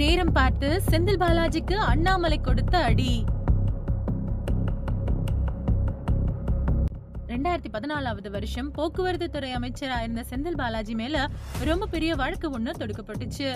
நேரம் பார்த்து செந்தில் பாலாஜிக்கு அண்ணாமலை கொடுத்த அடி. ரெண்டாயிரத்தி பதினாலாவது வருஷம் போக்குவரத்து துறை அமைச்சரா இருந்த செந்தில் பாலாஜி மேல ரொம்ப பெரிய வழக்கு ஒண்ணு தொடுக்கப்பட்டுச்சு.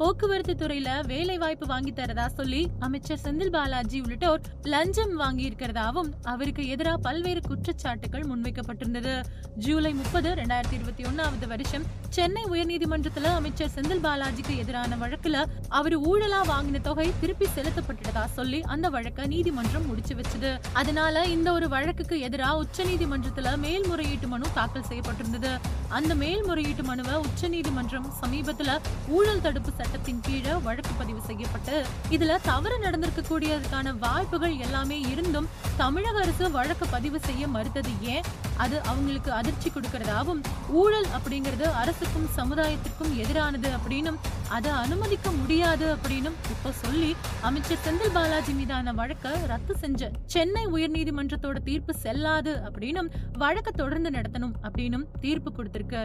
போக்குவரத்து துறையில வேலை வாய்ப்பு வாங்கி தரதா சொல்லி அமைச்சர் செந்தில் பாலாஜி உள்ளிட்டோர் லஞ்சம் வாங்கி இருக்கிறதாவும் அவருக்கு எதிராக பல்வேறு குற்றச்சாட்டுகள் முன்வைக்கப்பட்டிருந்தது. ஜூலை முப்பது இரண்டாயிரத்தி இருபத்தி ஒன்னாவது வருஷம் சென்னை உயர்நீதிமன்றத்துல அமைச்சர் செந்தில் பாலாஜிக்கு எதிரான வழக்குல அவர் ஊழலா வாங்கின தொகை திருப்பி செலுத்தப்பட்டதா சொல்லி அந்த வழக்கை நீதிமன்றம் முடிச்சு வச்சது. அதனால இந்த ஒரு வழக்குக்கு எதிராக உச்ச நீதிமன்றத்துல மேல்முறையீட்டு மனு தாக்கல் செய்யப்பட்டிருந்தது. அந்த மேல்முறையீட்டு மனுவை உச்ச நீதிமன்றம் சமீபத்துல ஊழல் தடுப்பு சட்டத்தின் கீழே வழக்கு பதிவு செய்யப்பட்டு இதுல தவறு நடந்திருக்க கூடியதுக்கான வாய்ப்புகள் எல்லாமே இருந்தும் தமிழக அரசு வழக்கு பதிவு செய்ய மறுத்தது ஏன்? அது அவங்களுக்கு அதிர்ச்சி கொடுக்கறதாவும் ஊழல் அப்படிங்கிறது அரசுக்கும் சமுதாயத்திற்கும் எதிரானது அப்படின்னும் அதை அனுமதிக்க முடியாது அப்படின்னும் இப்ப சொல்லி அமைச்சர் செந்தில் பாலாஜி மீதான வழக்க ரத்து செஞ்ச சென்னை உயர்நீதிமன்றத்தோட தீர்ப்பு செல்லாது அப்படின்னும் வழக்கை தொடர்ந்து நடத்தணும் அப்படின்னும் தீர்ப்பு கொடுத்திருக்கு.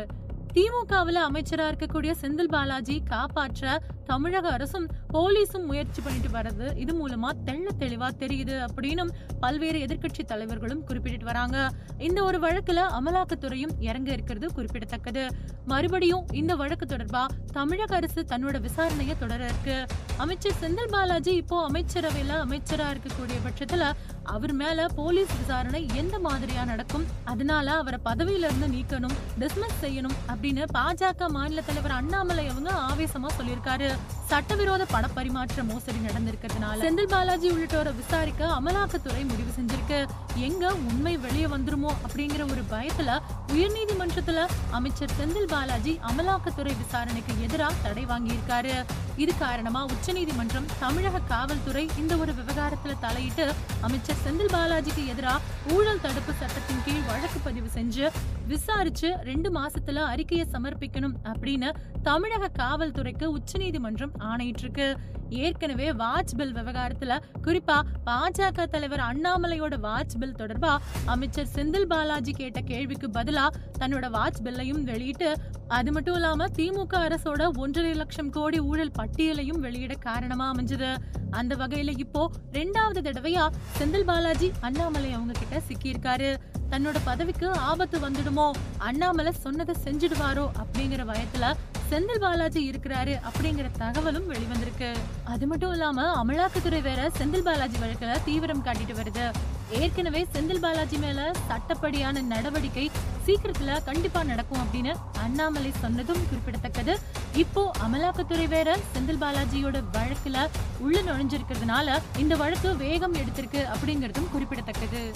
திமுகவுல அமைச்சரா இருக்கக்கூடிய செந்தில் பாலாஜி காப்பாற்ற தமிழக அரசும் போலீஸும் முயற்சி பண்ணிட்டு வர்றது இது மூலமா தெள்ள தெளிவா தெரியுது அப்படின்னு பல்வேறு எதிர்க்கட்சி தலைவர்களும் குறிப்பிட்டு வராங்க. இந்த ஒரு வழக்குல அமலாக்கத்துறையும் இறங்க இருக்கிறது குறிப்பிடத்தக்கது. மறுபடியும் இந்த வழக்கு தொடர்பா தமிழக அரசு தன்னோட விசாரணையை தொடர இருக்கு. அமைச்சர் செந்தில் பாலாஜி இப்போ அமைச்சரவையில அமைச்சரா இருக்கக்கூடிய பட்சத்துல அவர் மேல போலீஸ் விசாரணை எந்த மாதிரியா நடக்கும்? அதனால அவரை பதவியில இருந்து நீக்கணும் டிஸ்மிஸ் செய்யணும் அப்படின்னு பாஜக மாநில தலைவர் அண்ணாமலை அவங்க ஆவேசமா சொல்லியிருக்காரு. Yeah. சட்டவிரோத பணப்பரிமாற்ற மோசடி நடந்திருக்கிறதுனால செந்தில் பாலாஜி உள்ளிட்டோரை விசாரிக்க அமலாக்கத்துறை முடிவு செஞ்சிருக்கு. எங்க உண்மை வெளியே வந்துருமோ அப்படிங்கிற ஒரு பயத்துல உயர்நீதிமன்றத்துல அமைச்சர் செந்தில் பாலாஜி அமலாக்கத்துறை விசாரணைக்கு எதிராக தடை வாங்கியிருக்காரு. இது காரணமா உச்சநீதிமன்றம் தமிழக காவல்துறை இந்த ஒரு விவகாரத்துல தலையிட்டு அமைச்சர் செந்தில் பாலாஜிக்கு எதிராக ஊழல் தடுப்பு சட்டத்தின் கீழ் வழக்கு பதிவு செஞ்சு விசாரிச்சு ரெண்டு மாசத்துல அறிக்கையை சமர்ப்பிக்கணும் அப்படின்னு தமிழக காவல்துறைக்கு உச்சநீதிமன்றம் ஆணையிட்டிருக்கு. ஏற்கனவே வாட்ச் பில் விவகாரத்துல குறிப்பா பாஜக தலைவர் அண்ணாமலையோட வாட்ச் பில் தொடர்பா அமைச்சர் செந்தில் பாலாஜி கேட்ட கேள்விக்கு பதிலா தன்னோட வாட்ச் பில்லையும் வெளியிட்டு அது மட்டும் இல்லாம திமுக அரசோட ஒன்றரை லட்சம் கோடி ஊழல் பட்டியலையும் வெளியிட காரணமா அமைஞ்சது. அந்த வகையில இப்போ ரெண்டாவது தடவையா செந்தில் பாலாஜி அண்ணாமலை அவங்க கிட்ட சிக்கியிருக்காரு. தன்னோட பதவிக்கு ஆபத்து வந்துடுமோ? அண்ணாமலை சொன்னதை செஞ்சிடுவாரோ அப்படிங்கிற பயத்துல செந்தில் பாலாஜி இருக்கிறாரு அப்படிங்கிற தகவலும் வெளிவந்திருக்கு. அது மட்டும் இல்லாம அமலாக்கத்துறை வேற செந்தில் பாலாஜி வழக்குல தீவிரம் காட்டிட்டு வருது. ஏற்கனவே செந்தில் பாலாஜி மேல சட்டப்படியான நடவடிக்கை சீக்கிரத்துல கண்டிப்பா நடக்கும் அப்படின்னு அண்ணாமலை சொன்னதும் குறிப்பிடத்தக்கது. இப்போ அமலாக்கத்துறை வேற செந்தில் பாலாஜியோட வழக்குல உள்ள நுழைஞ்சிருக்கிறதுனால இந்த வழக்கு வேகம் எடுத்திருக்கு அப்படிங்கறதும் குறிப்பிடத்தக்கது.